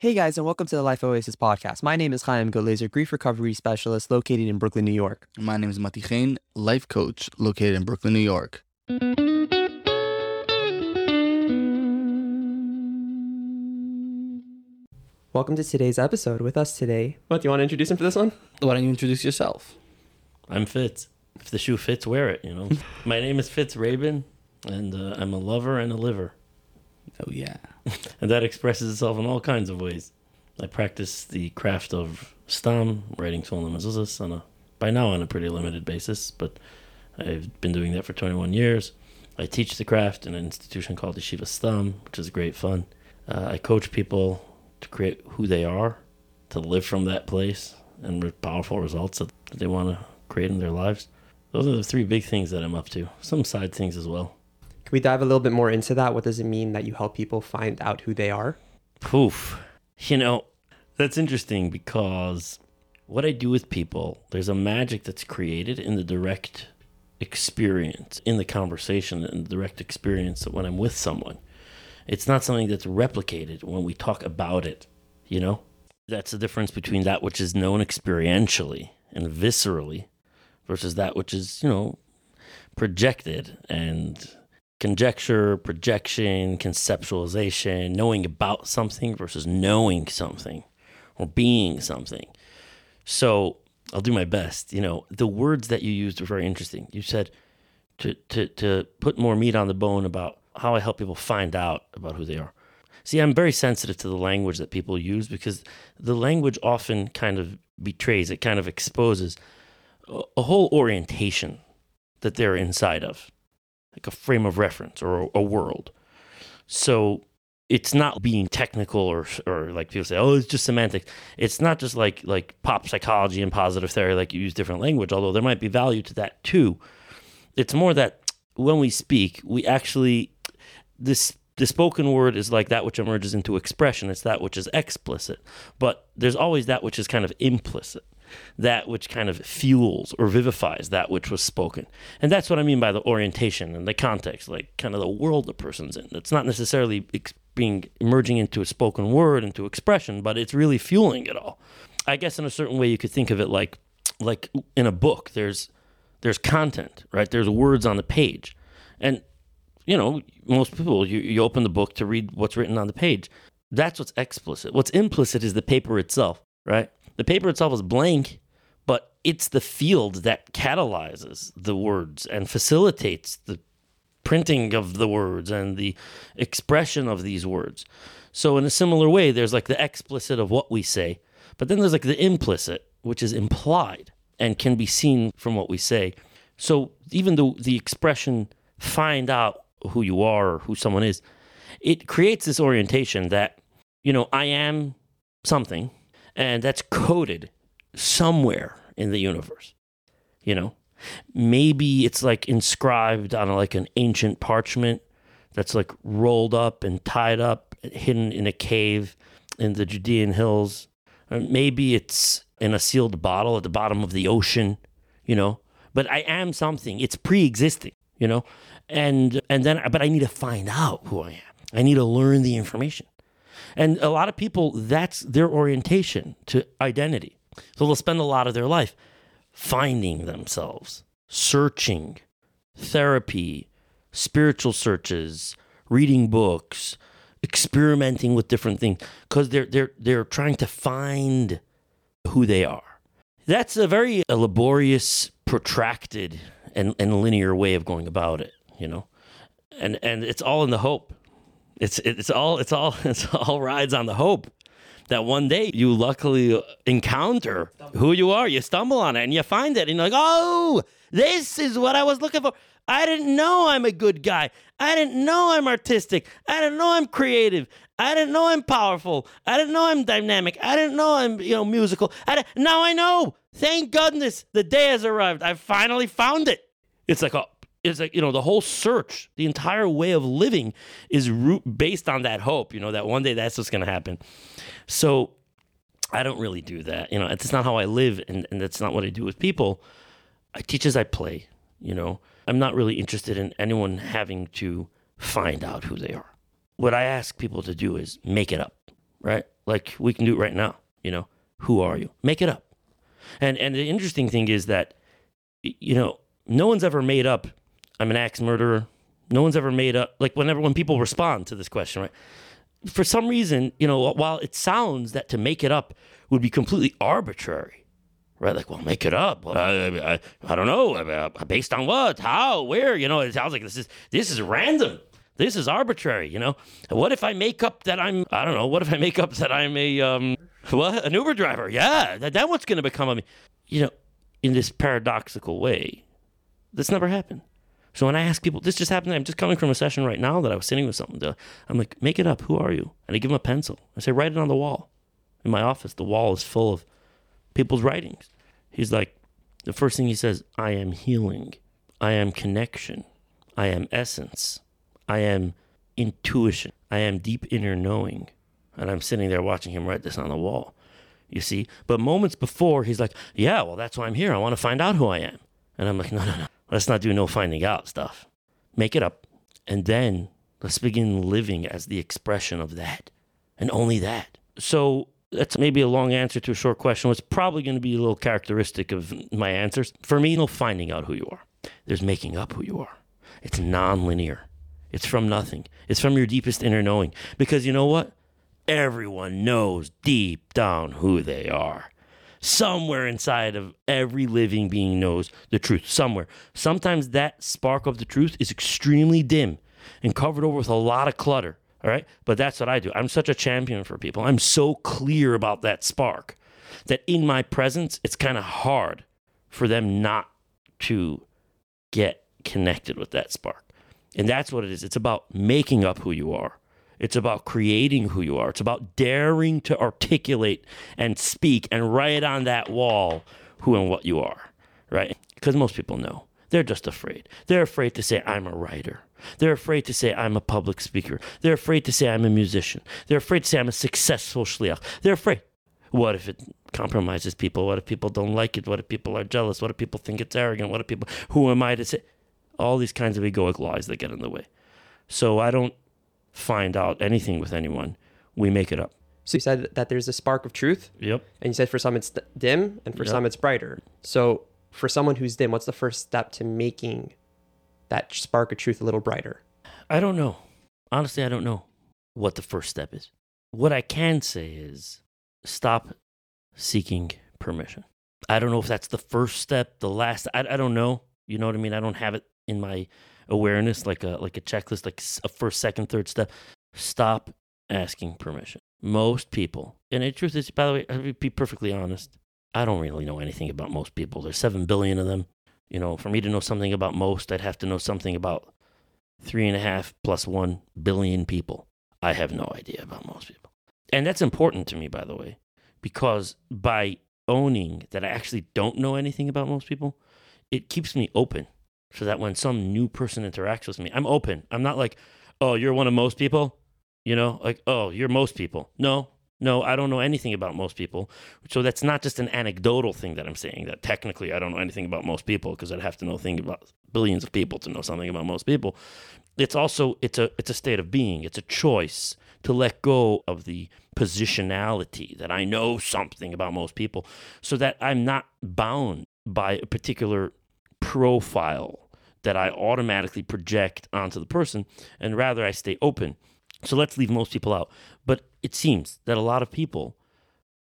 Hey guys, and welcome to the Life Oasis podcast. My name is Chaim Golazer, grief recovery specialist located in Brooklyn, New York. My name is Mati Khain, life coach located in Brooklyn, New York. Welcome to today's episode. With us today, what do you want to introduce him for this one? Why don't you introduce yourself? I'm Fitz. If the shoe fits, wear it. You know. My name is Fitz Rabin, and uh, I'm a lover and a liver, Oh yeah. and that expresses itself in all kinds of ways. I practice the craft of stam, writing mezuzahs, on a by now on a pretty limited basis, but I've been doing that for 21 years. I teach the craft in an institution called the Yeshiva Stam, which is great fun. Uh, I coach people to create who they are, to live from that place, and with powerful results that they want to create in their lives. Those are the three big things that I'm up to. Some side things as well. Can we dive a little bit more into that? What does it mean that you help people find out who they are? Poof. You know, that's interesting because what I do with people, there's a magic that's created in the direct experience, in the conversation, and the direct experience that when I'm with someone. It's not something that's replicated when we talk about it, you know? That's the difference between that which is known experientially and viscerally versus that which is, you know, projected and conjecture, projection, conceptualization, knowing about something versus knowing something or being something. So I'll do my best. You know, the words that you used were very interesting. You said to, to, to put more meat on the bone about how I help people find out about who they are. See, I'm very sensitive to the language that people use because the language often kind of betrays, it kind of exposes a, a whole orientation that they're inside of like a frame of reference or a, world. So it's not being technical or or like people say, oh, it's just semantics. It's not just like like pop psychology and positive theory, like you use different language, although there might be value to that too. It's more that when we speak, we actually this the spoken word is like that which emerges into expression. It's that which is explicit, but there's always that which is kind of implicit that which kind of fuels or vivifies that which was spoken. And that's what I mean by the orientation and the context, like kind of the world the person's in. It's not necessarily being emerging into a spoken word, into expression, but it's really fueling it all. I guess in a certain way you could think of it like like in a book, there's there's content, right? There's words on the page. And you know, most people you, you open the book to read what's written on the page. That's what's explicit. What's implicit is the paper itself, right? The paper itself is blank, but it's the field that catalyzes the words and facilitates the printing of the words and the expression of these words. So, in a similar way, there's like the explicit of what we say, but then there's like the implicit, which is implied and can be seen from what we say. So, even though the expression find out who you are or who someone is, it creates this orientation that, you know, I am something and that's coded somewhere in the universe you know? Maybe it's like inscribed on like an ancient parchment that's like rolled up and tied up hidden in a cave in the judean hills. Or maybe it's in a sealed bottle at the bottom of the ocean you know? But i am something. It's pre-existing you know? And and then but i need to find out who i am. I need to learn the information and a lot of people, that's their orientation to identity. So they'll spend a lot of their life finding themselves, searching, therapy, spiritual searches, reading books, experimenting with different things because they're they're they're trying to find who they are. That's a very a laborious, protracted, and, and linear way of going about it, you know. And and it's all in the hope it's it's all it's all it's all rides on the hope that one day you luckily encounter who you are. You stumble on it and you find it, and you're like, oh, this is what I was looking for. I didn't know I'm a good guy. I didn't know I'm artistic. I didn't know I'm creative. I didn't know I'm powerful. I didn't know I'm dynamic. I didn't know I'm you know musical. I now I know. Thank goodness the day has arrived. I finally found it. It's like a it's like you know the whole search the entire way of living is root based on that hope you know that one day that's what's going to happen so i don't really do that you know it's not how i live and, and that's not what i do with people i teach as i play you know i'm not really interested in anyone having to find out who they are what i ask people to do is make it up right Like we can do it right now. You know, who are you? Make it up. And and the interesting thing is that, you know, no one's ever made up. I'm an axe murderer. No one's ever made up. Like whenever when people respond to this question, right? For some reason, you know, while it sounds that to make it up would be completely arbitrary, right? Like, well, make it up. Well, I, I, I don't know. Based on what? How? Where? You know, it sounds like this is this is random. This is arbitrary. You know, what if I make up that I'm? I don't know. What if I make up that I'm a um, what? An Uber driver? Yeah, that, that what's going to become of me? You know, in this paradoxical way, this never happened. So when I ask people, this just happened. I'm just coming from a session right now that I was sitting with someone. uh, I'm like, make it up. Who are you? And I give them a pencil. I say, write it on the wall. In my office, the wall is full of people's writings. He's like, the first thing he says, I am healing. I am connection. I am essence. I am intuition. I am deep inner knowing. And I'm sitting there watching him write this on the wall. You see? But moments before, he's like, Yeah, well, that's why I'm here. I want to find out who I am. And I'm like, No, no, no. Let's not do no finding out stuff. Make it up. And then let's begin living as the expression of that and only that. So that's maybe a long answer to a short question. It's probably going to be a little characteristic of my answers. For me, no finding out who you are. There's making up who you are. It's non-linear. It's from nothing. It's from your deepest inner knowing. Because you know what? Everyone knows deep down who they are. Somewhere inside of every living being knows the truth. Somewhere. Sometimes that spark of the truth is extremely dim and covered over with a lot of clutter. All right. But that's what I do. I'm such a champion for people. I'm so clear about that spark that in my presence, it's kind of hard for them not to get connected with that spark. And that's what it is. It's about making up who you are. It's about creating who you are. It's about daring to articulate and speak and write on that wall who and what you are, right? Because most people know. They're just afraid. They're afraid to say, I'm a writer. They're afraid to say, I'm a public speaker. They're afraid to say, I'm a musician. They're afraid to say, I'm a successful shliach. They're afraid. What if it compromises people? What if people don't like it? What if people are jealous? What if people think it's arrogant? What if people, who am I to say? All these kinds of egoic lies that get in the way. So I don't find out anything with anyone. We make it up. So you said that there's a spark of truth, Yep. and you said for some it's dim, and for Yep. some it's brighter. So for someone who's dim, what's the first step to making that spark of truth a little brighter? I don't know. Honestly, I don't know what the first step is. What I can say is stop seeking permission. I don't know if that's the first step, the last. I, I don't know. You know what I mean? I don't have it in my awareness like a like a checklist, like a first, second, third step. Stop asking permission. Most people, and the truth is, by the way, I'll be perfectly honest. I don't really know anything about most people. There's seven billion of them. You know, for me to know something about most, I'd have to know something about three and a half plus one billion people. I have no idea about most people. And that's important to me, by the way, because by owning that I actually don't know anything about most people, it keeps me open so that when some new person interacts with me, I'm open. I'm not like, oh, you're one of most people, you know, like, oh, you're most people. No, no, I don't know anything about most people. So that's not just an anecdotal thing that I'm saying that technically I don't know anything about most people because I'd have to know things about billions of people to know something about most people. It's also it's a it's a state of being. It's a choice to let go of the positionality that I know something about most people so that I'm not bound by a particular profile that I automatically project onto the person and rather I stay open. So let's leave most people out. But it seems that a lot of people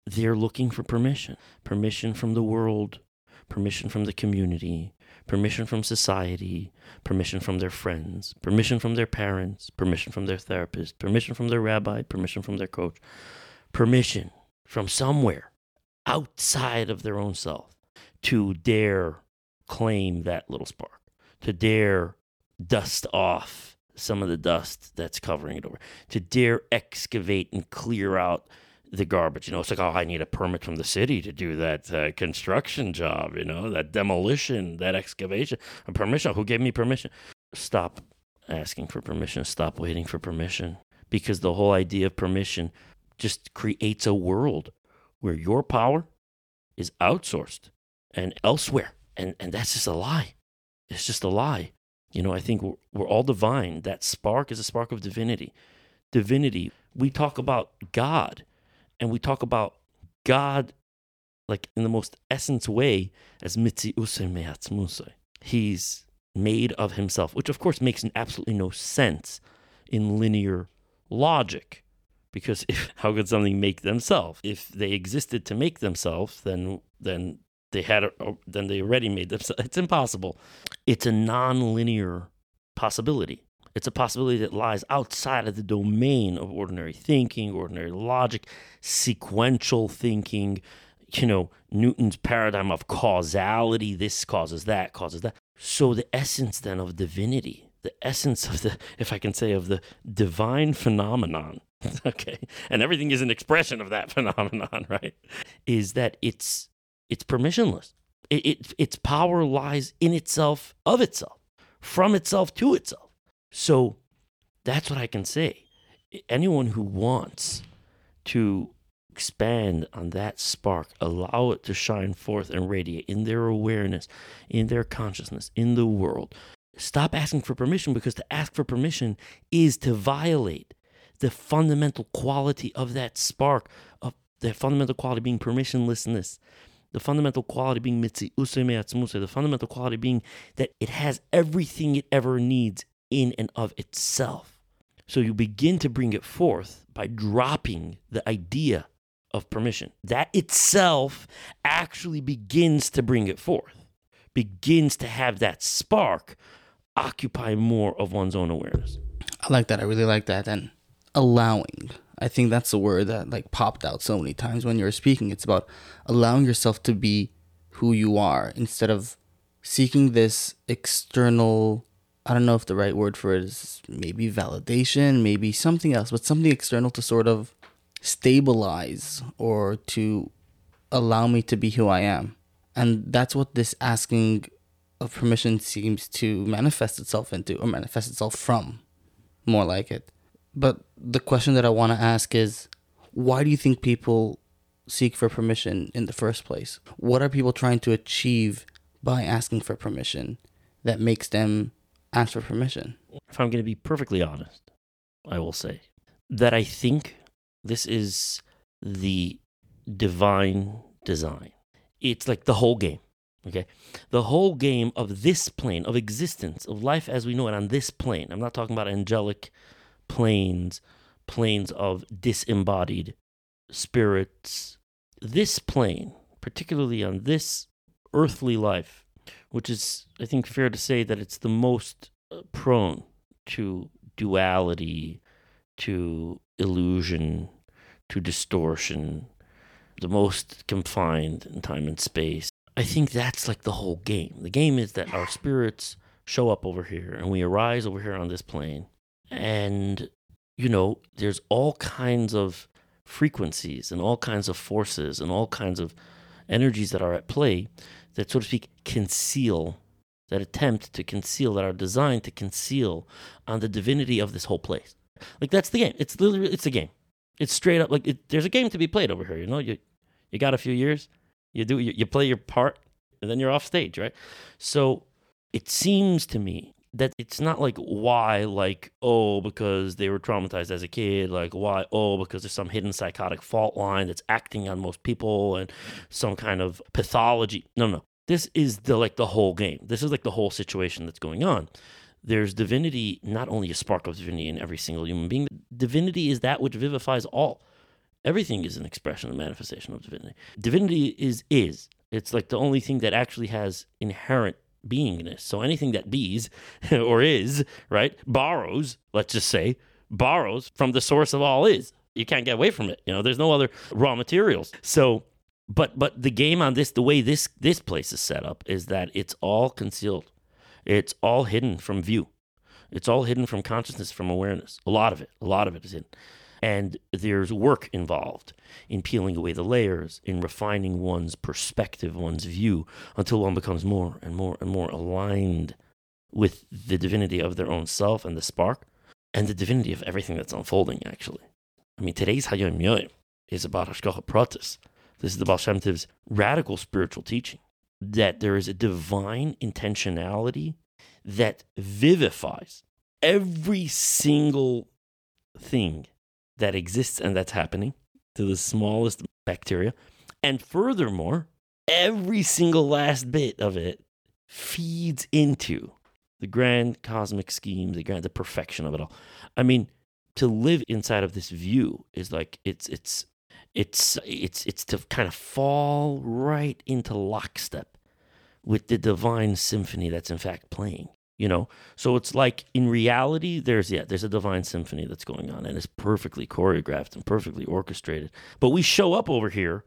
they're looking for permission. Permission from the world, permission from the community, permission from society, permission from their friends, permission from their parents, permission from their therapist, permission from their rabbi, permission from their coach, permission from somewhere outside of their own self to dare claim that little spark, to dare dust off some of the dust that's covering it over, to dare excavate and clear out the garbage. You know, it's like, oh, I need a permit from the city to do that uh, construction job, you know, that demolition, that excavation. A permission. Who gave me permission? Stop asking for permission. Stop waiting for permission. Because the whole idea of permission just creates a world where your power is outsourced and elsewhere. And, and that's just a lie. It's just a lie. You know, I think we're, we're all divine. That spark is a spark of divinity. Divinity, we talk about God and we talk about God like in the most essence way as mitzi musai. He's made of himself, which of course makes absolutely no sense in linear logic. Because if how could something make themselves? If they existed to make themselves, then then they had a, then they already made themselves. It's impossible. It's a non-linear possibility. It's a possibility that lies outside of the domain of ordinary thinking, ordinary logic, sequential thinking, you know, Newton's paradigm of causality, this causes that, causes that. So the essence then of divinity, the essence of the, if I can say, of the divine phenomenon, okay, and everything is an expression of that phenomenon, right? Is that it's it's permissionless. It, it its power lies in itself, of itself, from itself to itself. So that's what I can say. Anyone who wants to expand on that spark, allow it to shine forth and radiate in their awareness, in their consciousness, in the world. Stop asking for permission because to ask for permission is to violate the fundamental quality of that spark, of the fundamental quality being permissionlessness, the fundamental quality being mitzi the fundamental quality being that it has everything it ever needs in and of itself. So you begin to bring it forth by dropping the idea of permission. That itself actually begins to bring it forth, begins to have that spark occupy more of one's own awareness. I like that. I really like that. And allowing. I think that's a word that like popped out so many times when you were speaking. It's about allowing yourself to be who you are instead of seeking this external I don't know if the right word for it is maybe validation, maybe something else, but something external to sort of stabilize or to allow me to be who I am. And that's what this asking of permission seems to manifest itself into or manifest itself from, more like it. But the question that I want to ask is why do you think people seek for permission in the first place? What are people trying to achieve by asking for permission that makes them ask for permission? If I'm going to be perfectly honest, I will say that I think this is the divine design. It's like the whole game. Okay. The whole game of this plane of existence, of life as we know it on this plane. I'm not talking about angelic planes, planes of disembodied spirits. This plane, particularly on this earthly life, which is, I think, fair to say that it's the most uh, prone to duality, to illusion to distortion, the most confined in time and space. I think that's like the whole game. The game is that our spirits show up over here and we arise over here on this plane. And, you know, there's all kinds of frequencies and all kinds of forces and all kinds of energies that are at play that, so to speak, conceal, that attempt to conceal, that are designed to conceal on the divinity of this whole place. Like that's the game. It's literally it's a game. It's straight up like it, there's a game to be played over here. You know, you you got a few years, you do you, you play your part, and then you're off stage, right? So it seems to me that it's not like why like oh because they were traumatized as a kid like why oh because there's some hidden psychotic fault line that's acting on most people and some kind of pathology no no this is the like the whole game this is like the whole situation that's going on there's divinity, not only a spark of divinity in every single human being, divinity is that which vivifies all. Everything is an expression, a manifestation of divinity. Divinity is is. It's like the only thing that actually has inherent beingness. So anything that bees or is, right, borrows, let's just say, borrows from the source of all is. You can't get away from it. You know, there's no other raw materials. So but but the game on this the way this this place is set up is that it's all concealed it's all hidden from view. It's all hidden from consciousness, from awareness. A lot of it, a lot of it is hidden. And there's work involved in peeling away the layers, in refining one's perspective, one's view, until one becomes more and more and more aligned with the divinity of their own self and the spark, and the divinity of everything that's unfolding, actually. I mean, today's Hayom Yom is about Hashgacha Pratis. This is the Baal Shem Tov's radical spiritual teaching that there is a divine intentionality that vivifies every single thing that exists and that's happening. to the smallest bacteria. And furthermore, every single last bit of it feeds into the grand cosmic scheme, the grand the perfection of it all. I mean, to live inside of this view is like it's it's it's it's it's to kind of fall right into lockstep with the divine symphony that's in fact playing you know? So it's like in reality there's yeah there's a divine symphony that's going on and it's perfectly choreographed and perfectly orchestrated. But we show up over here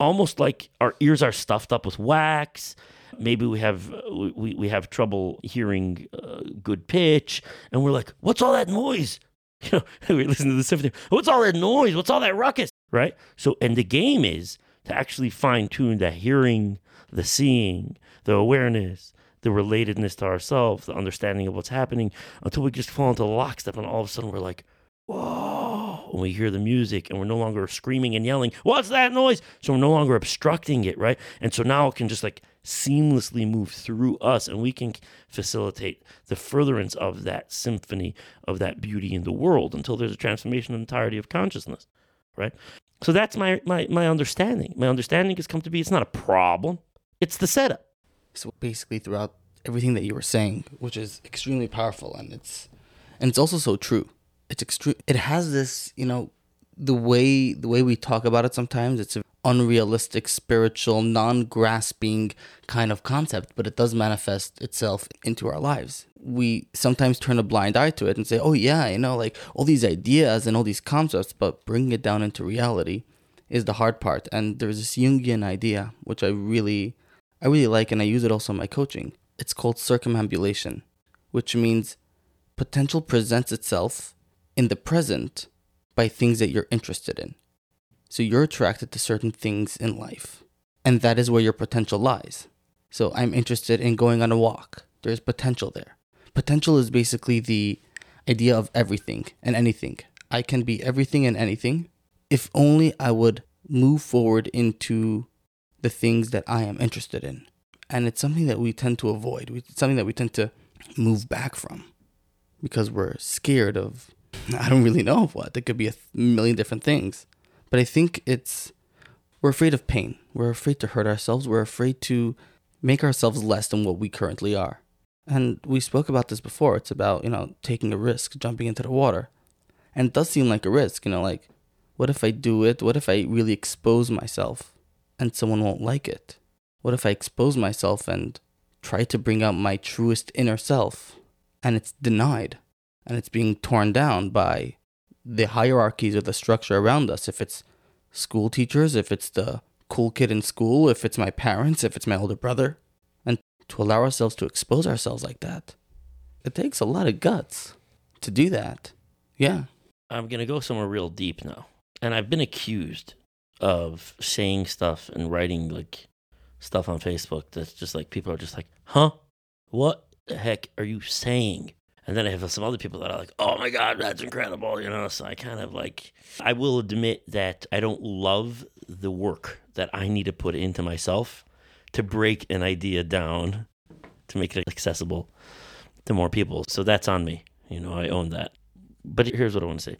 almost like our ears are stuffed up with wax. Maybe we have we, we have trouble hearing uh, good pitch and we're like what's all that noise? You know we listen to the symphony what's all that noise? What's all that ruckus? Right? So and the game is to actually fine tune the hearing the seeing the awareness the relatedness to ourselves, the understanding of what's happening, until we just fall into lockstep, and all of a sudden we're like, whoa, and we hear the music, and we're no longer screaming and yelling, what's that noise? So we're no longer obstructing it, right? And so now it can just like seamlessly move through us, and we can facilitate the furtherance of that symphony of that beauty in the world until there's a transformation of the entirety of consciousness, right? So that's my my my understanding. My understanding has come to be it's not a problem. It's the setup. So basically, throughout everything that you were saying, which is extremely powerful, and it's and it's also so true. It's extreme. It has this, you know, the way the way we talk about it. Sometimes it's an unrealistic, spiritual, non-grasping kind of concept, but it does manifest itself into our lives. We sometimes turn a blind eye to it and say, "Oh yeah, you know, like all these ideas and all these concepts," but bringing it down into reality is the hard part. And there's this Jungian idea which I really I really like and I use it also in my coaching. It's called circumambulation, which means potential presents itself in the present by things that you're interested in. So you're attracted to certain things in life, and that is where your potential lies. So I'm interested in going on a walk. There's potential there. Potential is basically the idea of everything and anything. I can be everything and anything if only I would move forward into the things that I am interested in. And it's something that we tend to avoid. It's something that we tend to move back from because we're scared of, I don't really know what. There could be a million different things. But I think it's, we're afraid of pain. We're afraid to hurt ourselves. We're afraid to make ourselves less than what we currently are. And we spoke about this before. It's about, you know, taking a risk, jumping into the water. And it does seem like a risk, you know, like, what if I do it? What if I really expose myself? And someone won't like it? What if I expose myself and try to bring out my truest inner self and it's denied and it's being torn down by the hierarchies of the structure around us? If it's school teachers, if it's the cool kid in school, if it's my parents, if it's my older brother, and to allow ourselves to expose ourselves like that, it takes a lot of guts to do that. Yeah. I'm going to go somewhere real deep now. And I've been accused of saying stuff and writing like stuff on Facebook that's just like people are just like, huh? What the heck are you saying? And then I have some other people that are like, oh my God, that's incredible, you know? So I kind of like, I will admit that I don't love the work that I need to put into myself to break an idea down to make it accessible to more people. So that's on me. You know, I own that. But here's what I want to say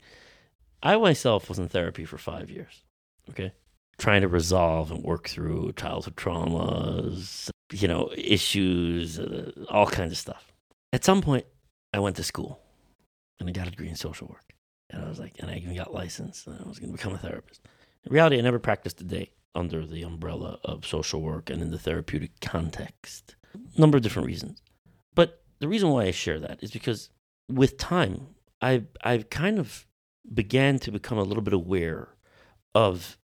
I myself was in therapy for five years. Okay. Trying to resolve and work through childhood traumas, you know, issues, uh, all kinds of stuff. At some point, I went to school and I got a degree in social work. And I was like, and I even got licensed and I was going to become a therapist. In reality, I never practiced a day under the umbrella of social work and in the therapeutic context. A number of different reasons. But the reason why I share that is because with time, I've, I've kind of began to become a little bit aware of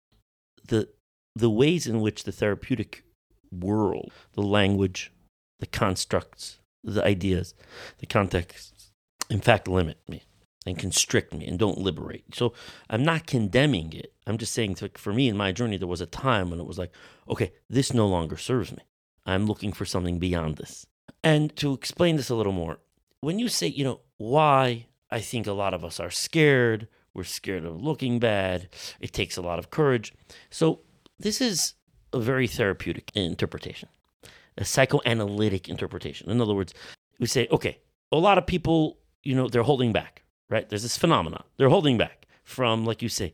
the the ways in which the therapeutic world, the language, the constructs, the ideas, the contexts, in fact, limit me and constrict me and don't liberate. So I'm not condemning it. I'm just saying, for me in my journey, there was a time when it was like, okay, this no longer serves me. I'm looking for something beyond this. And to explain this a little more, when you say, you know, why I think a lot of us are scared we're scared of looking bad. It takes a lot of courage. So, this is a very therapeutic interpretation, a psychoanalytic interpretation. In other words, we say, okay, a lot of people, you know, they're holding back, right? There's this phenomenon. They're holding back from, like you say,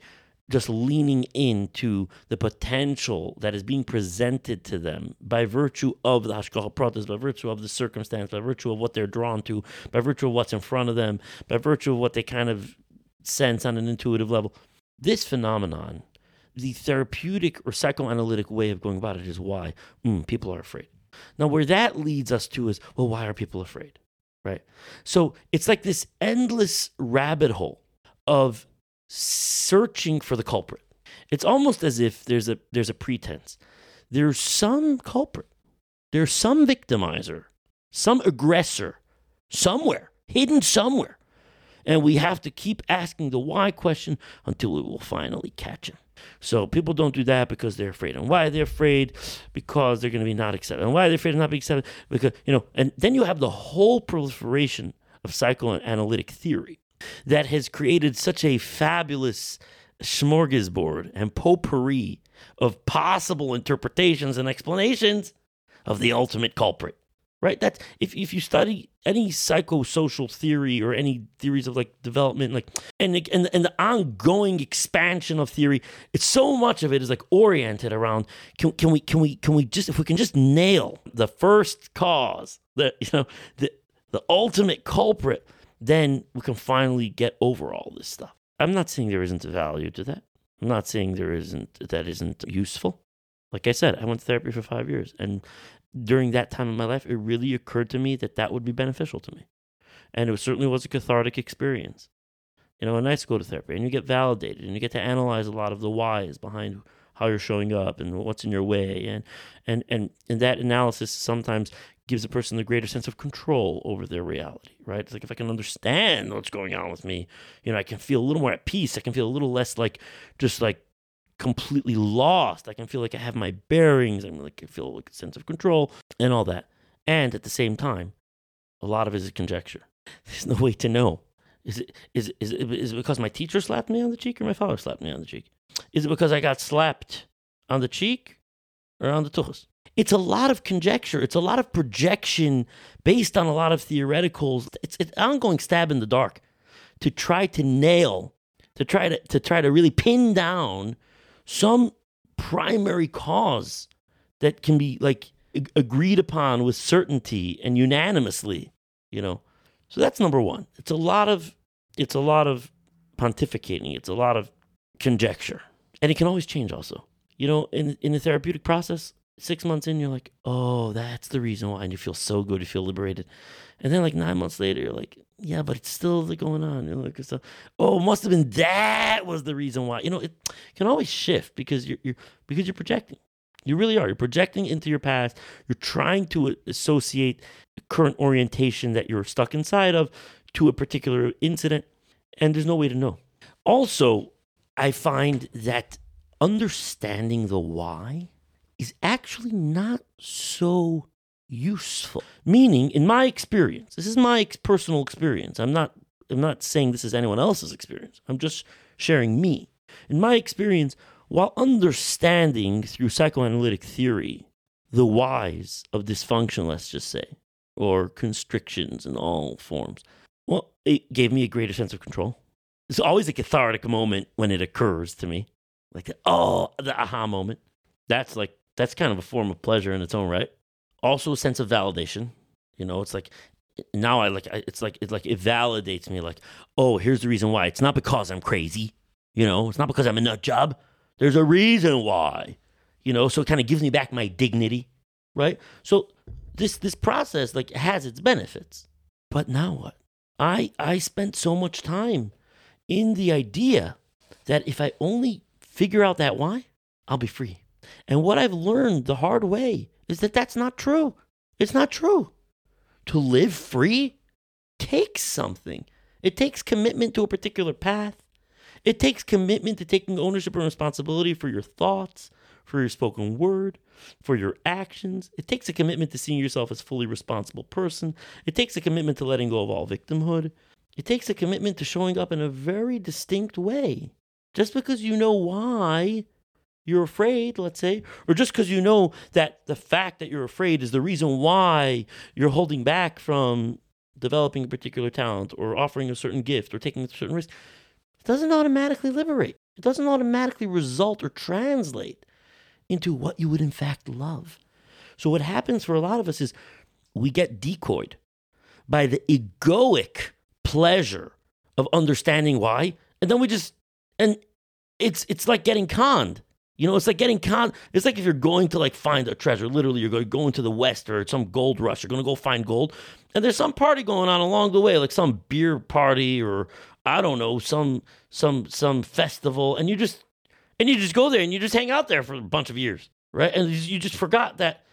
just leaning into the potential that is being presented to them by virtue of the hashgacha pratis, by virtue of the circumstance, by virtue of what they're drawn to, by virtue of what's in front of them, by virtue of what they kind of sense on an intuitive level. This phenomenon, the therapeutic or psychoanalytic way of going about it is why mm, people are afraid. Now, where that leads us to is, well, why are people afraid? Right? So it's like this endless rabbit hole of searching for the culprit. It's almost as if there's a there's a pretense. There's some culprit. There's some victimizer, some aggressor somewhere, hidden somewhere. And we have to keep asking the why question until we will finally catch him. So people don't do that because they're afraid. And why they're afraid? Because they're going to be not accepted. And why they're afraid of not being accepted? Because, you know, and then you have the whole proliferation of psychoanalytic theory that has created such a fabulous smorgasbord and potpourri of possible interpretations and explanations of the ultimate culprit. Right? That's if, if you study any psychosocial theory or any theories of like development, like and and and the ongoing expansion of theory, it's so much of it is like oriented around can can we can we can we just if we can just nail the first cause, the you know the the ultimate culprit, then we can finally get over all this stuff. I'm not saying there isn't value to that. I'm not saying there isn't that isn't useful. Like I said, I went to therapy for five years, and during that time in my life, it really occurred to me that that would be beneficial to me, and it certainly was a cathartic experience. You know, a nice go to therapy, and you get validated, and you get to analyze a lot of the whys behind how you're showing up and what's in your way, and and and and that analysis sometimes gives a person the greater sense of control over their reality, right? It's like if I can understand what's going on with me, you know, I can feel a little more at peace. I can feel a little less like just like completely lost. I can feel like I have my bearings. I'm like I feel like a sense of control and all that. And at the same time, a lot of it is conjecture. There's no way to know. Is it is is it, is it because my teacher slapped me on the cheek or my father slapped me on the cheek? Is it because I got slapped on the cheek or on the tuchus? it's a lot of conjecture. It's a lot of projection based on a lot of theoreticals. It's an ongoing stab in the dark to try to nail, to try to, to try to really pin down some primary cause that can be like agreed upon with certainty and unanimously, you know. So that's number one. It's a lot of it's a lot of pontificating. It's a lot of conjecture. And it can always change also. You know, in in the therapeutic process, six months in, you're like, oh, that's the reason why. And you feel so good, you feel liberated. And then like nine months later, you're like, yeah, but it's still going on. You're like, so, oh, must have been that was the reason why. You know, it can always shift because you're, you're because you're projecting. You really are. You're projecting into your past. You're trying to associate the current orientation that you're stuck inside of to a particular incident, and there's no way to know. Also, I find that understanding the why is actually not so useful. Meaning, in my experience, this is my personal experience. I'm not I'm not saying this is anyone else's experience. I'm just sharing me. In my experience, while understanding through psychoanalytic theory the whys of dysfunction, let's just say, or constrictions in all forms, well, it gave me a greater sense of control. It's always a cathartic moment when it occurs to me. Like, oh, the aha moment. That's like that's kind of a form of pleasure in its own right. Also, a sense of validation. You know, it's like now I like it's like it's like it validates me. Like, oh, here's the reason why. It's not because I'm crazy. You know, it's not because I'm a nut job. There's a reason why. You know, so it kind of gives me back my dignity, right? So this this process like has its benefits. But now what? I I spent so much time in the idea that if I only figure out that why, I'll be free. And what I've learned the hard way is that that's not true. It's not true. To live free takes something. It takes commitment to a particular path. It takes commitment to taking ownership and responsibility for your thoughts, for your spoken word, for your actions. It takes a commitment to seeing yourself as a fully responsible person. It takes a commitment to letting go of all victimhood. It takes a commitment to showing up in a very distinct way. Just because you know why you're afraid, let's say, or just because you know that the fact that you're afraid is the reason why you're holding back from developing a particular talent or offering a certain gift or taking a certain risk, it doesn't automatically liberate. It doesn't automatically result or translate into what you would in fact love. So what happens for a lot of us is we get decoyed by the egoic pleasure of understanding why, and then we just and it's it's like getting conned. You know, it's like getting conned. It's like if you're going to like find a treasure. Literally, you're going going to the west or some gold rush. You're going to go find gold, and there's some party going on along the way, like some beer party or I don't know, some some some festival, and you just and you just go there and you just hang out there for a bunch of years, right? And you just forgot that,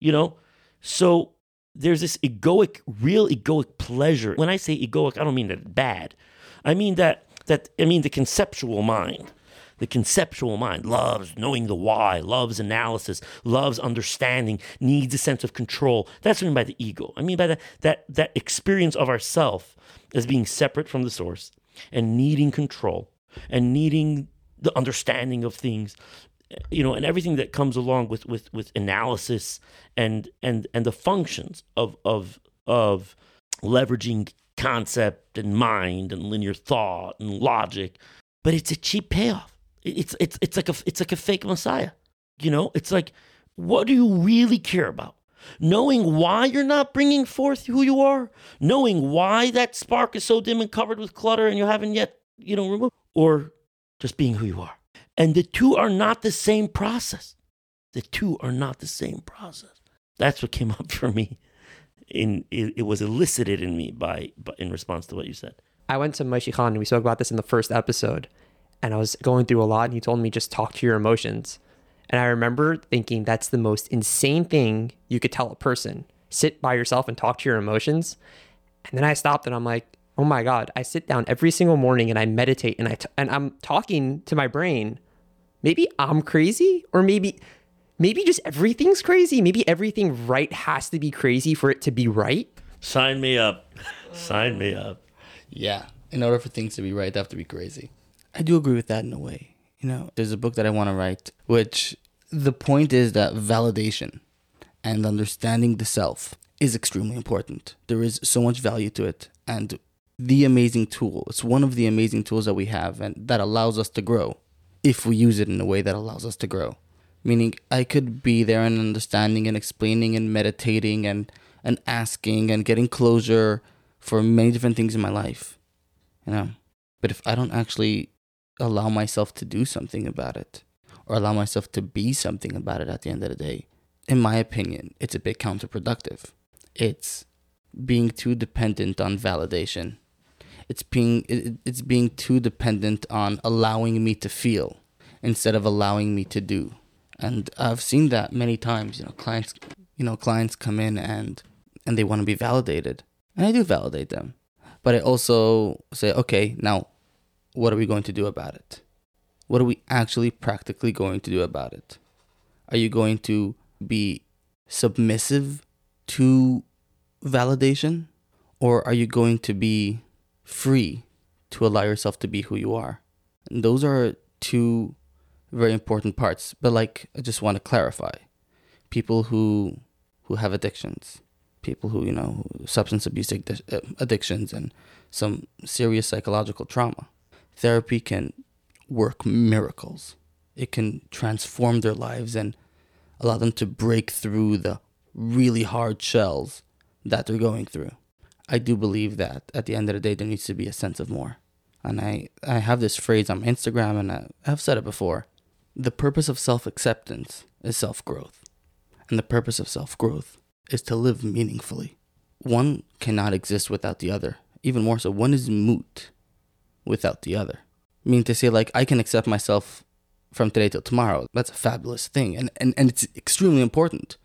you know. So there's this egoic, real egoic pleasure. When I say egoic, I don't mean that bad. I mean that that I mean the conceptual mind. The conceptual mind loves knowing the why, loves analysis, loves understanding, needs a sense of control. That's what I mean by the ego. I mean by that that that experience of ourself as being separate from the source and needing control and needing the understanding of things you know and everything that comes along with with with analysis and and and the functions of of of leveraging concept and mind and linear thought and logic but it's a cheap payoff it's it's it's like a it's like a fake messiah you know it's like what do you really care about knowing why you're not bringing forth who you are knowing why that spark is so dim and covered with clutter and you haven't yet you know removed or just being who you are and the two are not the same process. The two are not the same process. That's what came up for me. In it, it was elicited in me by, by in response to what you said. I went to Maishi Khan and we spoke about this in the first episode. And I was going through a lot and he told me just talk to your emotions. And I remember thinking that's the most insane thing you could tell a person. Sit by yourself and talk to your emotions. And then I stopped and I'm like, oh my God, I sit down every single morning and I meditate and I t- and I'm talking to my brain maybe I'm crazy or maybe maybe just everything's crazy. Maybe everything right has to be crazy for it to be right. Sign me up. Sign me up. Yeah. In order for things to be right, they have to be crazy. I do agree with that in a way. You know, there's a book that I want to write, which the point is that validation and understanding the self is extremely important. There is so much value to it. And the amazing tool, it's one of the amazing tools that we have and that allows us to grow if we use it in a way that allows us to grow. Meaning, I could be there and understanding and explaining and meditating and, and asking and getting closure for many different things in my life. You know? But if I don't actually allow myself to do something about it or allow myself to be something about it at the end of the day, in my opinion, it's a bit counterproductive. It's being too dependent on validation. It's being it's being too dependent on allowing me to feel instead of allowing me to do. And i've seen that many times you know clients you know clients come in and and they want to be validated and i do validate them. But i also say okay now what are we going to do about it what are we actually practically going to do about it are you going to be submissive to validation or are you going to be free to allow yourself to be who you are. And those are two very important parts. But like I just want to clarify. People who who have addictions, people who, you know, substance abuse uh, addictions and some serious psychological trauma. Therapy can work miracles. It can transform their lives and allow them to break through the really hard shells that they're going through. I do believe that at the end of the day, there needs to be a sense of more. And I, I have this phrase on Instagram, and I, I've said it before. The purpose of self acceptance is self growth. And the purpose of self growth is to live meaningfully. One cannot exist without the other. Even more so, one is moot without the other. I mean, to say, like, I can accept myself from today till tomorrow, that's a fabulous thing. And, and, and it's extremely important.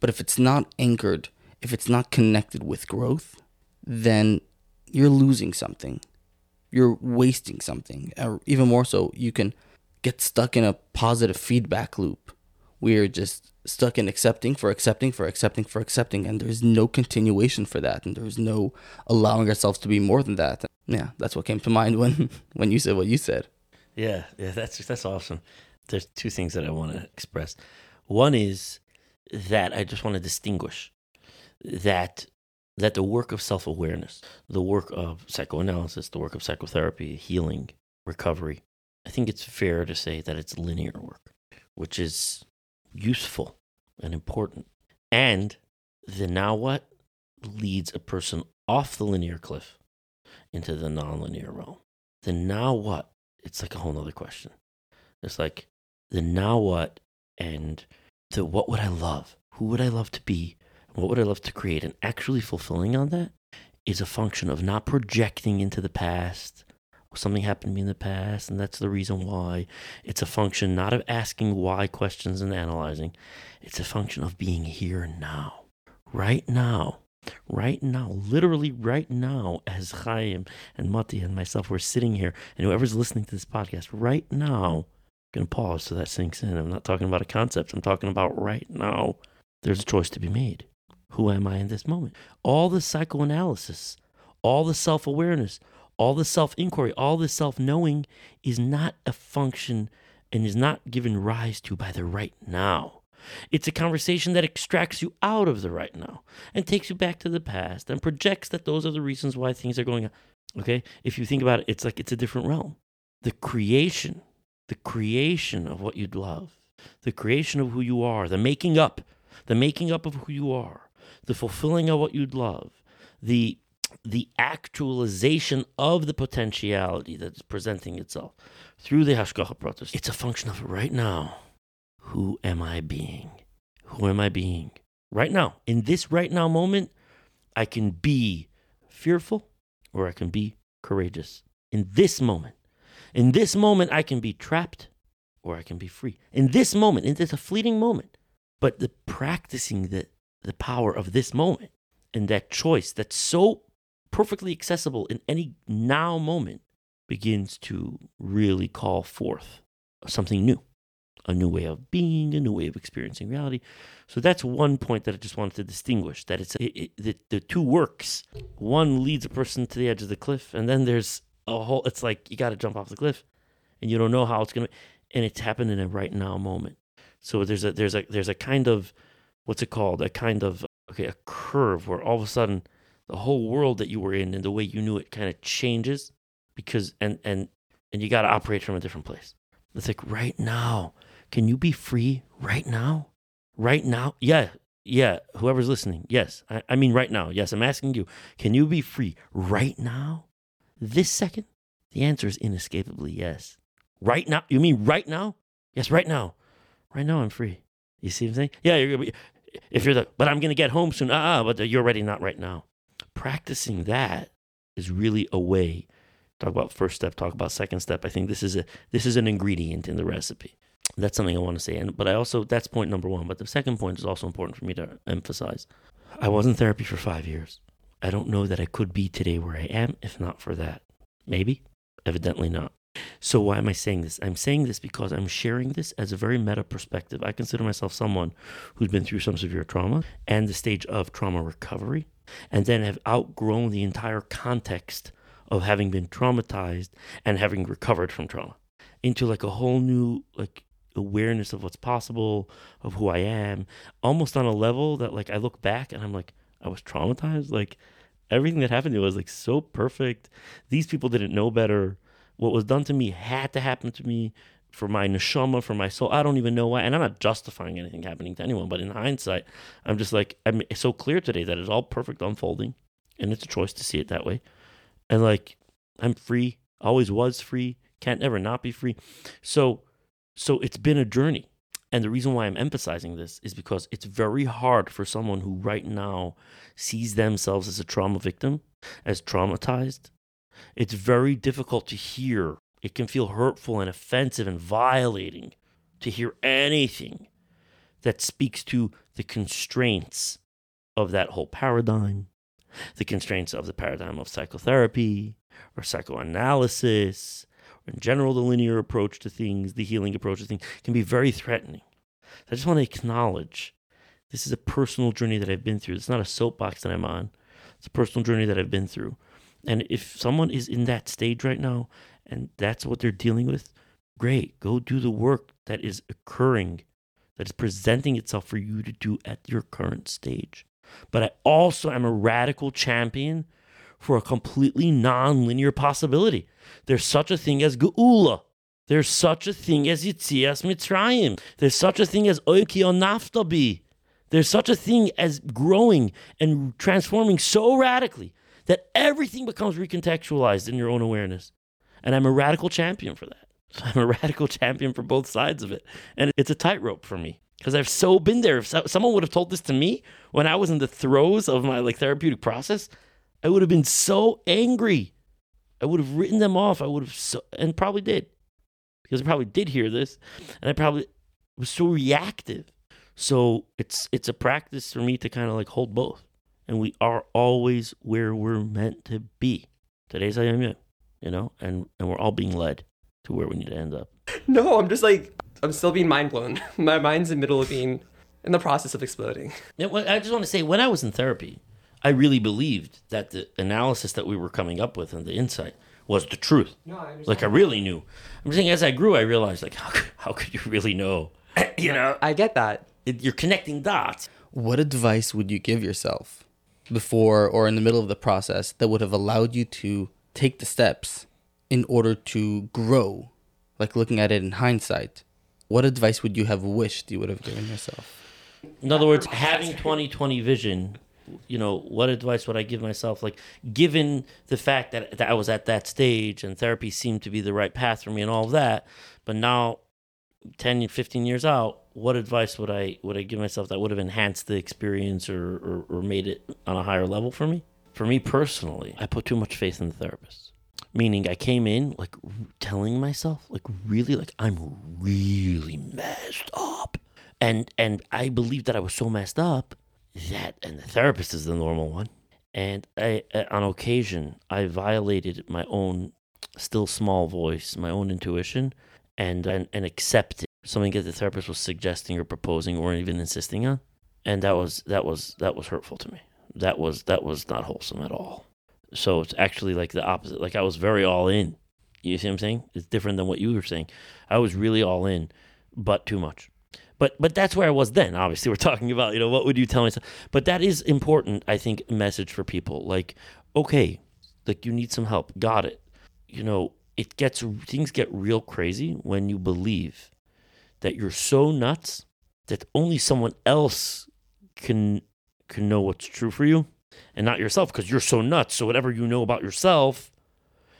But if it's not anchored, if it's not connected with growth, then you're losing something. You're wasting something. Or even more so, you can get stuck in a positive feedback loop where you're just stuck in accepting for accepting for accepting for accepting and there's no continuation for that and there's no allowing ourselves to be more than that. Yeah, that's what came to mind when when you said what you said. Yeah, yeah, that's that's awesome. There's two things that I want to express. One is that I just want to distinguish that that the work of self awareness, the work of psychoanalysis, the work of psychotherapy, healing, recovery, I think it's fair to say that it's linear work, which is useful and important. And the now what leads a person off the linear cliff into the nonlinear realm. Then now what, it's like a whole nother question. It's like the now what and the what would I love? Who would I love to be? What would I love to create? And actually fulfilling on that is a function of not projecting into the past. Something happened to me in the past, and that's the reason why. It's a function not of asking why questions and analyzing. It's a function of being here now, right now, right now, literally right now, as Chaim and Mati and myself were sitting here, and whoever's listening to this podcast right now, I'm going to pause so that sinks in. I'm not talking about a concept, I'm talking about right now. There's a choice to be made. Who am I in this moment? All the psychoanalysis, all the self awareness, all the self inquiry, all the self knowing is not a function and is not given rise to by the right now. It's a conversation that extracts you out of the right now and takes you back to the past and projects that those are the reasons why things are going on. Okay? If you think about it, it's like it's a different realm. The creation, the creation of what you'd love, the creation of who you are, the making up, the making up of who you are, the fulfilling of what you'd love, the the actualization of the potentiality that's presenting itself through the Hashgacha process. It's a function of right now. Who am I being? Who am I being? Right now, in this right now moment, I can be fearful or I can be courageous. In this moment, in this moment, I can be trapped or I can be free. In this moment, in this a fleeting moment, but the practicing the the power of this moment and that choice that's so perfectly accessible in any now moment begins to really call forth something new a new way of being a new way of experiencing reality so that's one point that i just wanted to distinguish that it's it, it, the, the two works one leads a person to the edge of the cliff and then there's a whole it's like you got to jump off the cliff and you don't know how it's to and it's happened in a right now moment so there's a there's a there's a kind of what's it called? A kind of okay, a curve where all of a sudden the whole world that you were in and the way you knew it kind of changes because and and and you got to operate from a different place. It's like right now, can you be free right now? Right now? Yeah, yeah. Whoever's listening, yes. I, I mean, right now. Yes, I'm asking you, can you be free right now? This second? The answer is inescapably yes. Right now? You mean right now? Yes, right now. Right now, I'm free. You see what I'm saying? Yeah, you're, gonna be. if you're the, but I'm to get home soon. Ah, uh-uh, but you're ready, not right now. Practicing that is really a way. Talk about first step. Talk about second step. I think this is a this is an ingredient in the recipe. That's something I want to say. And but I also that's point number one. But the second point is also important for me to emphasize. I was in therapy for five years. I don't know that I could be today where I am if not for that. Maybe, evidently not. So why am I saying this? I'm saying this because I'm sharing this as a very meta perspective. I consider myself someone who's been through some severe trauma and the stage of trauma recovery, and then have outgrown the entire context of having been traumatized and having recovered from trauma into like a whole new like awareness of what's possible, of who I am, almost on a level that like I look back and I'm like, I was traumatized. Like everything that happened to me was like so perfect. These people didn't know better what was done to me had to happen to me for my neshama, for my soul. I don't even know why. And I'm not justifying anything happening to anyone, but in hindsight, I'm just like, I'm so clear today that it's all perfect unfolding. And it's a choice to see it that way. And like, I'm free, always was free, can't ever not be free. So, so it's been a journey. And the reason why I'm emphasizing this is because it's very hard for someone who right now sees themselves as a trauma victim, as traumatized, it's very difficult to hear. It can feel hurtful and offensive and violating to hear anything that speaks to the constraints of that whole paradigm, the constraints of the paradigm of psychotherapy or psychoanalysis, in general, the linear approach to things, the healing approach to things can be very threatening. So I just want to acknowledge this is a personal journey that I've been through. It's not a soapbox that I'm on, it's a personal journey that I've been through. And if someone is in that stage right now and that's what they're dealing with, great. Go do the work that is occurring, that is presenting itself for you to do at your current stage. But I also am a radical champion for a completely non linear possibility. There's such a thing as Geula. There's such a thing as Yitzias Mitzrayim. There's such a thing as Oiki Naftabi. There's such a thing as growing and transforming so radically that everything becomes recontextualized in your own awareness. And I'm a radical champion for that. I'm a radical champion for both sides of it. And it's a tightrope for me because I've so been there. If so- someone would have told this to me when I was in the throes of my like therapeutic process, I would have been so angry. I would have written them off. I would have so, and probably did because I probably did hear this and I probably was so reactive. So it's it's a practice for me to kind of like hold both. And we are always where we're meant to be. Today's I am you, you know, and and we're all being led to where we need to end up. No, I'm just like I'm still being mind blown. My mind's in the middle of being in the process of exploding. Yeah, well, I just want to say, when I was in therapy, I really believed that the analysis that we were coming up with and the insight was the truth. No, I understand. Like I really knew. I'm saying as I grew, I realized like how could, how could you really know? you know, I get that. It- you're connecting dots. What advice would you give yourself before or in the middle of the process that would have allowed you to take the steps in order to grow? Like looking at it in hindsight, what advice would you have wished you would have given yourself? In other words, having 2020 vision. You know, what advice would I give myself? Like, given the fact that, that I was at that stage and therapy seemed to be the right path for me and all of that, but now 10 15 years out what advice would i would i give myself that would have enhanced the experience or, or or made it on a higher level for me? For me personally i put too much faith in the therapist. Meaning i came in like r- telling myself like really like i'm really messed up. And and i believed that i was so messed up that and the therapist is the normal one. And i uh, on occasion i violated my own still small voice my own intuition and and, and accept it. something that the therapist was suggesting or proposing or even insisting on. And that was that was that was hurtful to me. That was that was not wholesome at all. So it's actually like the opposite. Like i was very all in. You see what i'm saying? It's different than what you were saying. I was really all in but too much but but that's where i was then. Obviously we're talking about you know what would you tell myself but that is important i think message for people. Like okay like you need some help. Got it. You know it gets things get real crazy when you believe that you're so nuts that only someone else can can know what's true for you and not yourself because you're so nuts. So whatever you know about yourself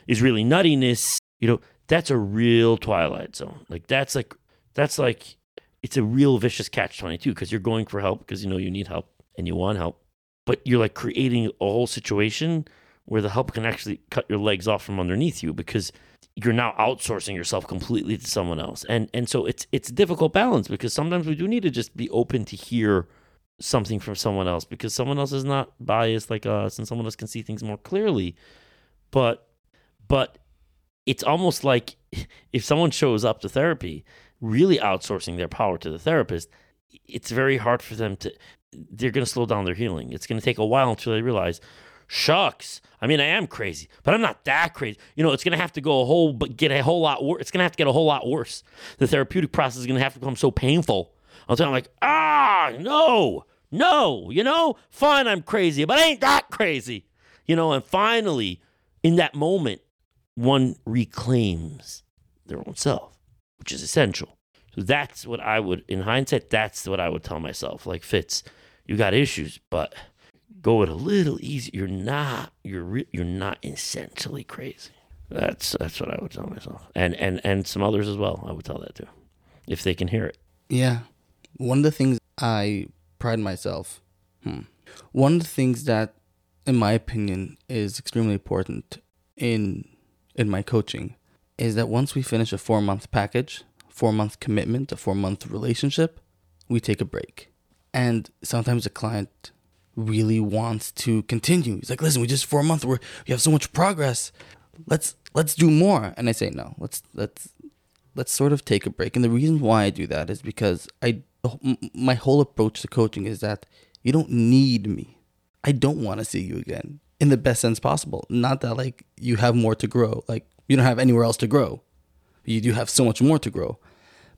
is really nuttiness you know that's a real twilight zone. Like that's like that's like it's a real vicious catch 22 because you're going for help because you know you need help and you want help but you're like creating a whole situation where the help can actually cut your legs off from underneath you because you're now outsourcing yourself completely to someone else. And and so it's it's a difficult balance because sometimes we do need to just be open to hear something from someone else because someone else is not biased like us and someone else can see things more clearly but but it's almost like if someone shows up to therapy really outsourcing their power to the therapist it's very hard for them to they're going to slow down their healing. It's going to take a while until they realize shucks i mean i am crazy but i'm not that crazy. You know it's going to have to go a whole but get a whole lot worse it's going to have to get a whole lot worse. The therapeutic process is going to have to become so painful. Until i'm like ah no no you know fine i'm crazy but i ain't that crazy. You know and finally in that moment one reclaims their own self which is essential so that's what i would in hindsight that's what i would tell myself like fitz you got issues but go it a little easy. You're not. You're re- you're not essentially crazy. That's that's what I would tell myself, and and and some others as well. I would tell that too, if they can hear it. Yeah. One of the things I pride myself. Hmm. One of the things that, in my opinion, is extremely important in in my coaching is that once we finish a four month package, four month commitment, a four month relationship, we take a break. And sometimes a client really wants to continue. He's like, listen, we just four months, we're we have so much progress. Let's let's do more. And I say, no, let's let's let's sort of take a break. And the reason why I do that is because I my whole approach to coaching is that you don't need me. I don't want to see you again in the best sense possible. Not that like you have more to grow. Like you don't have anywhere else to grow. You do have so much more to grow.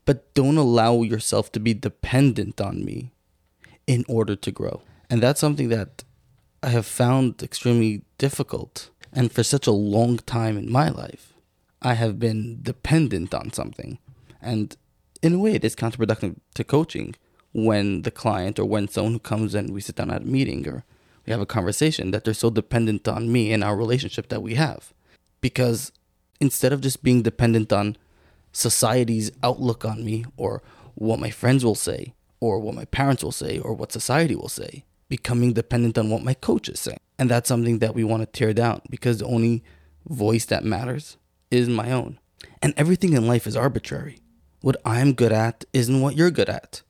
But don't allow yourself to be dependent on me in order to grow. And that's something that I have found extremely difficult. And for such a long time in my life, I have been dependent on something. And in a way, it is counterproductive to coaching when the client or when someone who comes in, we sit down at a meeting or we have a conversation that they're so dependent on me and our relationship that we have. Because instead of just being dependent on society's outlook on me or what my friends will say or what my parents will say or what society will say, becoming dependent on what my coach is saying. And that's something that we want to tear down because the only voice that matters is my own. And everything in life is arbitrary. What I'm good at isn't what you're good at.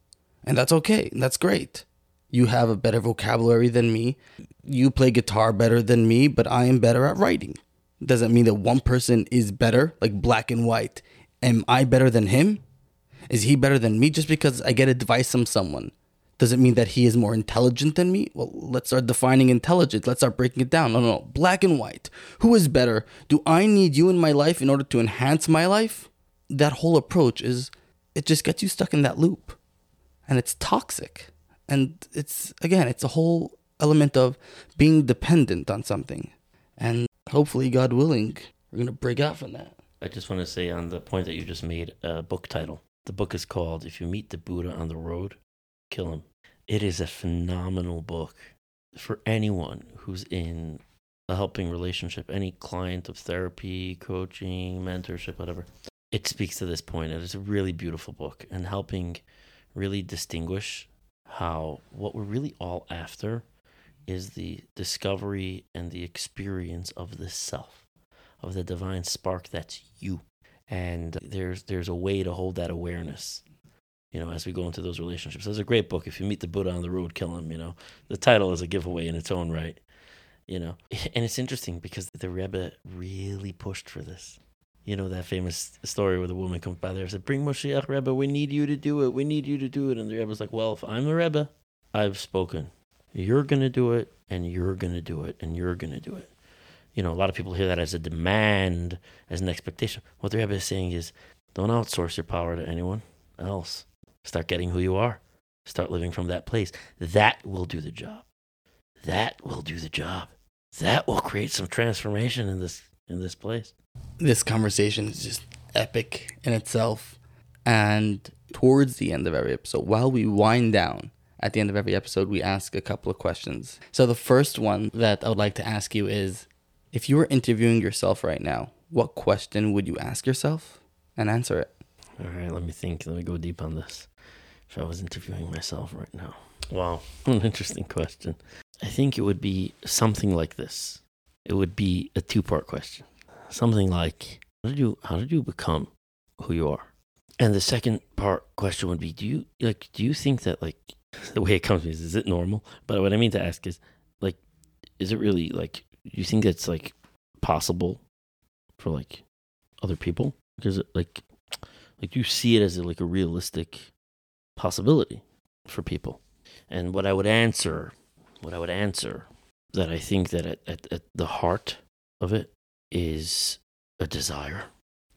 And that's okay. That's great. You have a better vocabulary than me. You play guitar better than me, but I am better at writing. Doesn't mean that one person is better, like black and white. Am I better than him? Is he better than me just because I get advice from someone? Does it mean that he is more intelligent than me? Well, let's start defining intelligence. Let's start breaking it down. No, no, no. Black and white. Who is better? Do I need you in my life in order to enhance my life? That whole approach is, it just gets you stuck in that loop. And it's toxic. And it's, again, it's a whole element of being dependent on something. And hopefully, God willing, we're going to break out from that. I just want to say on the point that you just made, a book title. The book is called If You Meet the Buddha on the Road, Kill Him. It is a phenomenal book for anyone who's in a helping relationship, any client of therapy, coaching, mentorship, whatever. It speaks to this point. It is a really beautiful book and helping really distinguish how what we're really all after is the discovery and the experience of the self, of the divine spark that's you. And there's there's a way to hold that awareness, you know, as we go into those relationships. There's a great book. If you meet the Buddha on the road, kill him. You know, the title is a giveaway in its own right. You know, and it's interesting because the Rebbe really pushed for this. You know that famous story where the woman comes by there and said, "Bring Moshiach Rebbe. We need you to do it. We need you to do it." And the Rebbe's like, "Well, if I'm the Rebbe, I've spoken. You're gonna do it, and you're gonna do it, and you're gonna do it." You know, a lot of people hear that as a demand, as an expectation. What the Rebbe is saying is, don't outsource your power to anyone else. Start getting who you are. Start living from that place. That will do the job. That will do the job. That will create some transformation in this in this place. This conversation is just epic in itself. And towards the end of every episode, while we wind down, at the end of every episode, we ask a couple of questions. So the first one that I would like to ask you is if you were interviewing yourself right now, what question would you ask yourself and answer it? All right, let me think. Let me go deep on this. If I was interviewing myself right now. Wow, an interesting question. I think it would be something like this. It would be a two-part question. Something like, how did you how did you become who you are? And the second part question would be, do you like do you think that like the way it comes is is it normal? But what I mean to ask is like is it really like you think it's like possible for like other people? Because like like do you see it as a, like a realistic possibility for people. And what I would answer, what I would answer that I think that at, at, at the heart of it is a desire.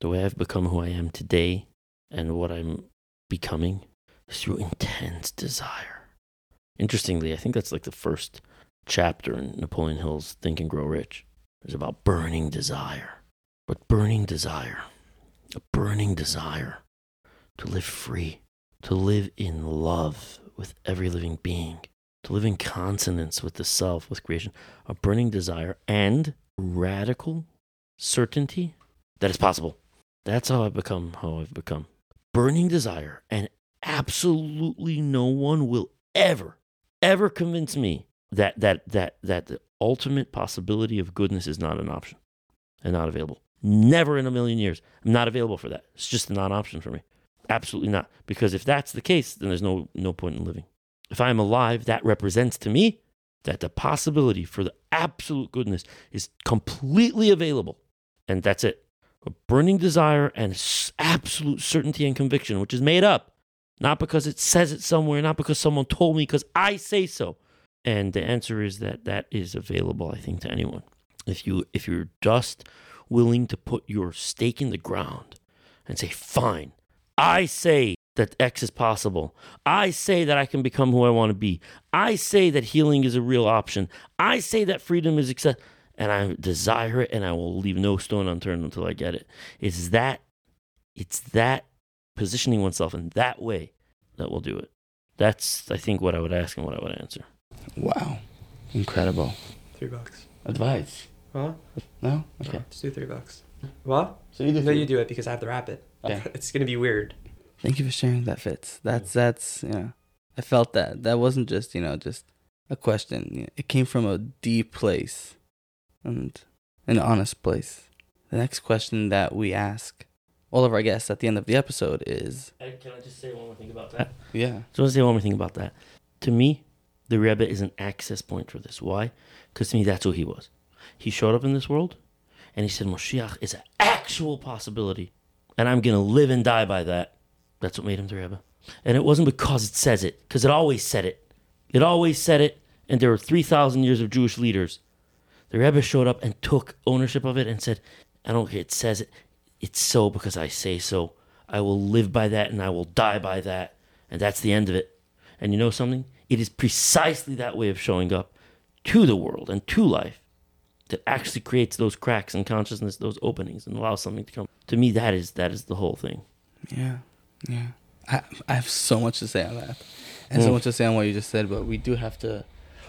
The way I've become who I am today and what I'm becoming through intense desire. Interestingly, I think that's like the first chapter in Napoleon Hill's Think and Grow Rich. It's about burning desire. But burning desire, a burning desire to live free, to live in love with every living being, to live in consonance with the self, with creation, a burning desire and radical certainty that it's possible. That's how I've become how I've become. Burning desire and absolutely no one will ever, ever convince me that that that that the ultimate possibility of goodness is not an option and not available. Never in a million years. I'm not available for that. It's just a non-option for me. Absolutely not. Because if that's the case, then there's no no point in living. If I'm alive, that represents to me that the possibility for the absolute goodness is completely available. And that's it. A burning desire and absolute certainty and conviction, which is made up, not because it says it somewhere, not because someone told me, because I say so. And the answer is that that is available, I think, to anyone. If you if you're just willing to put your stake in the ground and say, fine, I say that X is possible. I say that I can become who I want to be. I say that healing is a real option. I say that freedom is accept and I desire it and I will leave no stone unturned until I get it. It's that it's that positioning oneself in that way that will do it. That's I think what I would ask and what I would answer. Wow. Incredible. Three bucks. Advice. Huh? No? Okay. Just do three bucks. What? So you do No, you do it because I have to wrap it. Okay. It's gonna be weird. Thank you for sharing that, Fitz. That's that's yeah. I felt that. That wasn't just you know just a question. It came from a deep place, and an honest place. The next question that we ask all of our guests at the end of the episode is Can I just say one more thing about that? yeah. So I want to say one more thing about that. To me, the Rebbe is an access point for this. Why? Because to me, that's who he was. He showed up in this world, and he said, Moshiach is an actual possibility, and I'm going to live and die by that. That's what made him the Rebbe. And it wasn't because it says it, because it always said it. It always said it, and there were 3,000 years of Jewish leaders. The Rebbe showed up and took ownership of it and said, I don't care, it says it. It's so because I say so. I will live by that and I will die by that. And that's the end of it. And you know something? It is precisely that way of showing up to the world and to life that actually creates those cracks in consciousness, those openings, and allows something to come. To me, that is that is the whole thing. Yeah, yeah. I I have so much to say on that, and so Mm. much to say on what you just said. But we do have to.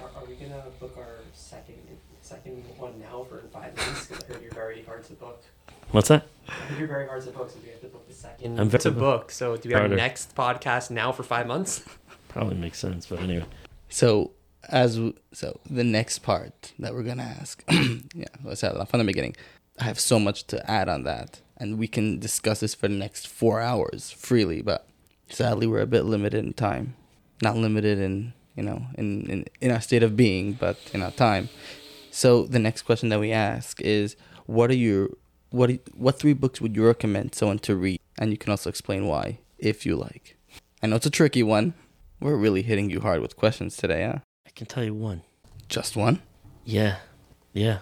Are, are we gonna book our second second one now for five minutes? Because I heard you're very hard to book. What's that? I heard you're very hard to book, so we have to book the second I'm very- to book. So do we have our Harder. next podcast now for five months? Probably makes sense, but anyway. So as w- so the next part that we're gonna ask, yeah, let's have from the beginning. I have so much to add on that, and we can discuss this for the next four hours freely. But sadly, we're a bit limited in time, not limited in you know in in, in our state of being, but in our time. So the next question that we ask is, what are your what what three books would you recommend someone to read? And you can also explain why, if you like. I know it's a tricky one. We're really hitting you hard with questions today, huh? I can tell you one. Just one? Yeah. Yeah.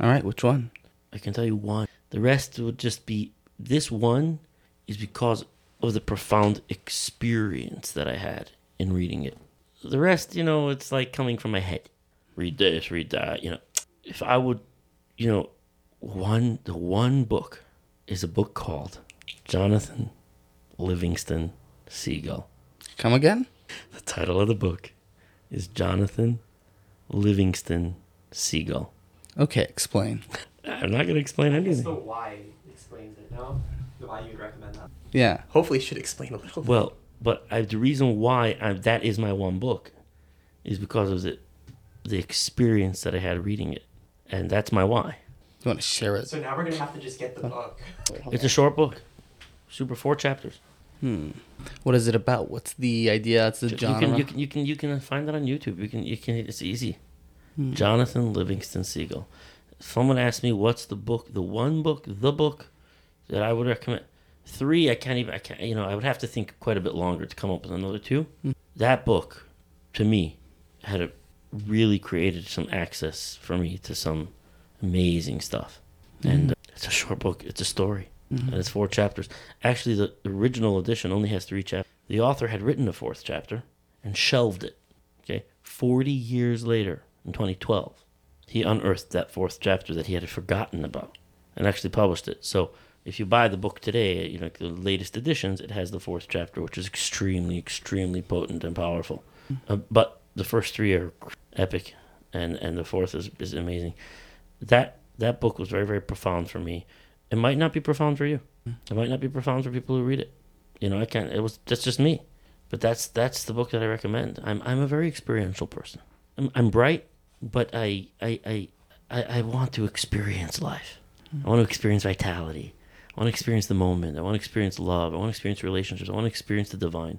All right, which one? I can tell you one. The rest would just be this one is because of the profound experience that I had in reading it. The rest, you know, it's like coming from my head. Read this, read that, you know. If I would, you know, one the one book is a book called Jonathan Livingston Seagull. Come again? The title of the book is Jonathan Livingston Seagull. Okay, explain. I'm not going to explain anything. the why explains it. No, the why you'd recommend that. Yeah. Hopefully, it should explain a little. Well, but I, the reason why I, that is my one book is because of the the experience that I had reading it, and that's my why. You want to share it? So now we're gonna have to just get the book. It's a short book, super four chapters. Hmm. What is it about? What's the idea? It's the You genre. can you can you can you can find that on YouTube. You can you can it's easy. Hmm. Jonathan Livingston Seagull. Someone asked me what's the book, the one book, the book that I would recommend. Three, I can't even. I can't. You know, I would have to think quite a bit longer to come up with another two. Hmm. That book, to me, had a, really created some access for me to some amazing stuff. And uh, it's a short book. It's a story, and it's four chapters. Actually, the original edition only has three chapters. The author had written a fourth chapter and shelved it. Okay, forty years later, in 2012, he unearthed that fourth chapter that he had forgotten about and actually published it. So if you buy the book today, you know the latest editions, it has the fourth chapter, which is extremely, extremely potent and powerful. Uh, but the first three are epic, and and the fourth is, is amazing. That that book was very, very profound for me. It might not be profound for you. It might not be profound for people who read it. You know, I can't. It was that's just me. But that's that's the book that I recommend. I'm I'm a very experiential person. I'm, I'm bright, but I I, I I I want to experience life. I want to experience vitality. I want to experience the moment. I want to experience love. I want to experience relationships. I want to experience the divine.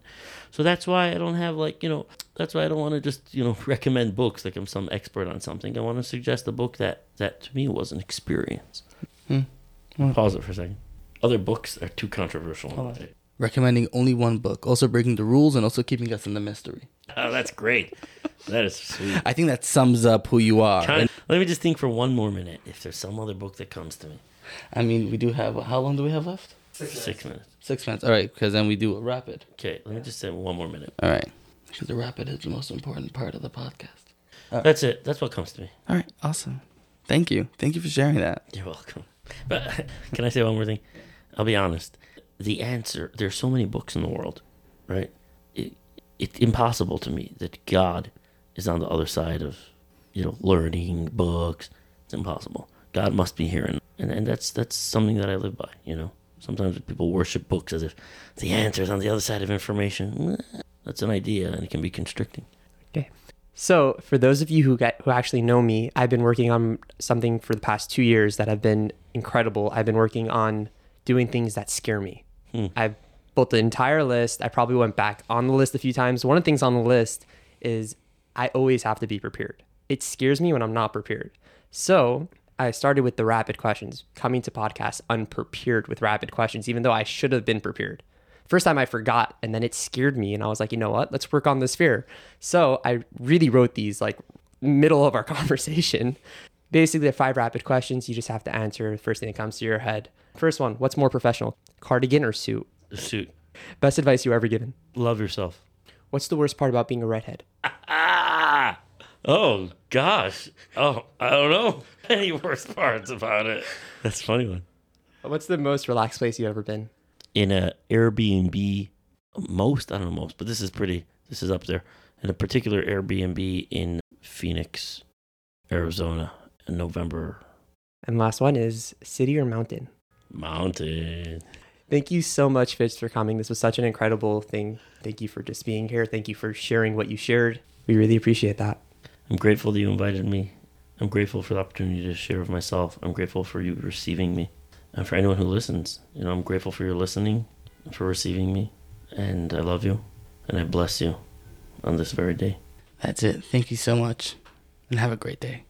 So that's why I don't have like you know. That's why I don't want to just you know recommend books like I'm some expert on something. I want to suggest a book that that to me was an experience. Hmm. Hmm. Pause it for a second. Other books are too controversial. Recommending only one book, also breaking the rules and also keeping us in the mystery. Oh, that's great. That is sweet. I think that sums up who you are. Kind And, let me just think for one more minute if there's some other book that comes to me. I mean, we do have. How long do we have left? Six minutes. Six minutes. All right, because then we do a rapid. Okay, let me just say one more minute. All right, because the rapid is the most important part of the podcast. Uh, That's it. That's what comes to me. All right, awesome. Thank you. Thank you for sharing that. You're welcome. But can I say one more thing? I'll be honest. The answer there's so many books in the world, right? It, it's impossible to me that God is on the other side of, you know, learning books. It's impossible. God must be here, and and, and that's that's something that I live by. You know, sometimes people worship books as if the answer is on the other side of information. That's an idea, and it can be constricting. Okay. So, for those of you who get who actually know me, I've been working on something for the past two years that have been incredible. I've been working on doing things that scare me. Hmm. I've built the entire list. I probably went back on the list a few times. One of the things on the list is I always have to be prepared. It scares me when I'm not prepared. So I started with the rapid questions, coming to podcasts unprepared with rapid questions, even though I should have been prepared. First time I forgot, and then it scared me, and I was like, you know what? Let's work on this fear. So I really wrote these like middle of our conversation. Basically, five rapid questions. You just have to answer the first thing that comes to your head. First one: What's more professional, cardigan or suit? Suit. Best advice you ever given? Love yourself. What's the worst part about being a redhead? Ah! Oh gosh. Oh, I don't know any worst parts about it. That's a funny one. What's the most relaxed place you've ever been? In a Airbnb, most I don't know most, but this is pretty. This is up there. In a particular Airbnb in Phoenix, Arizona, in November. And last one is city or mountain? Mountain. Thank you so much, Fitz, for coming. This was such an incredible thing. Thank you for just being here. Thank you for sharing what you shared. We really appreciate that. I'm grateful that you invited me. I'm grateful for the opportunity to share with myself. I'm grateful for you receiving me. And for anyone who listens, you know, I'm grateful for your listening, for receiving me. And I love you. And I bless you on this very day. That's it. Thank you so much. And have a great day.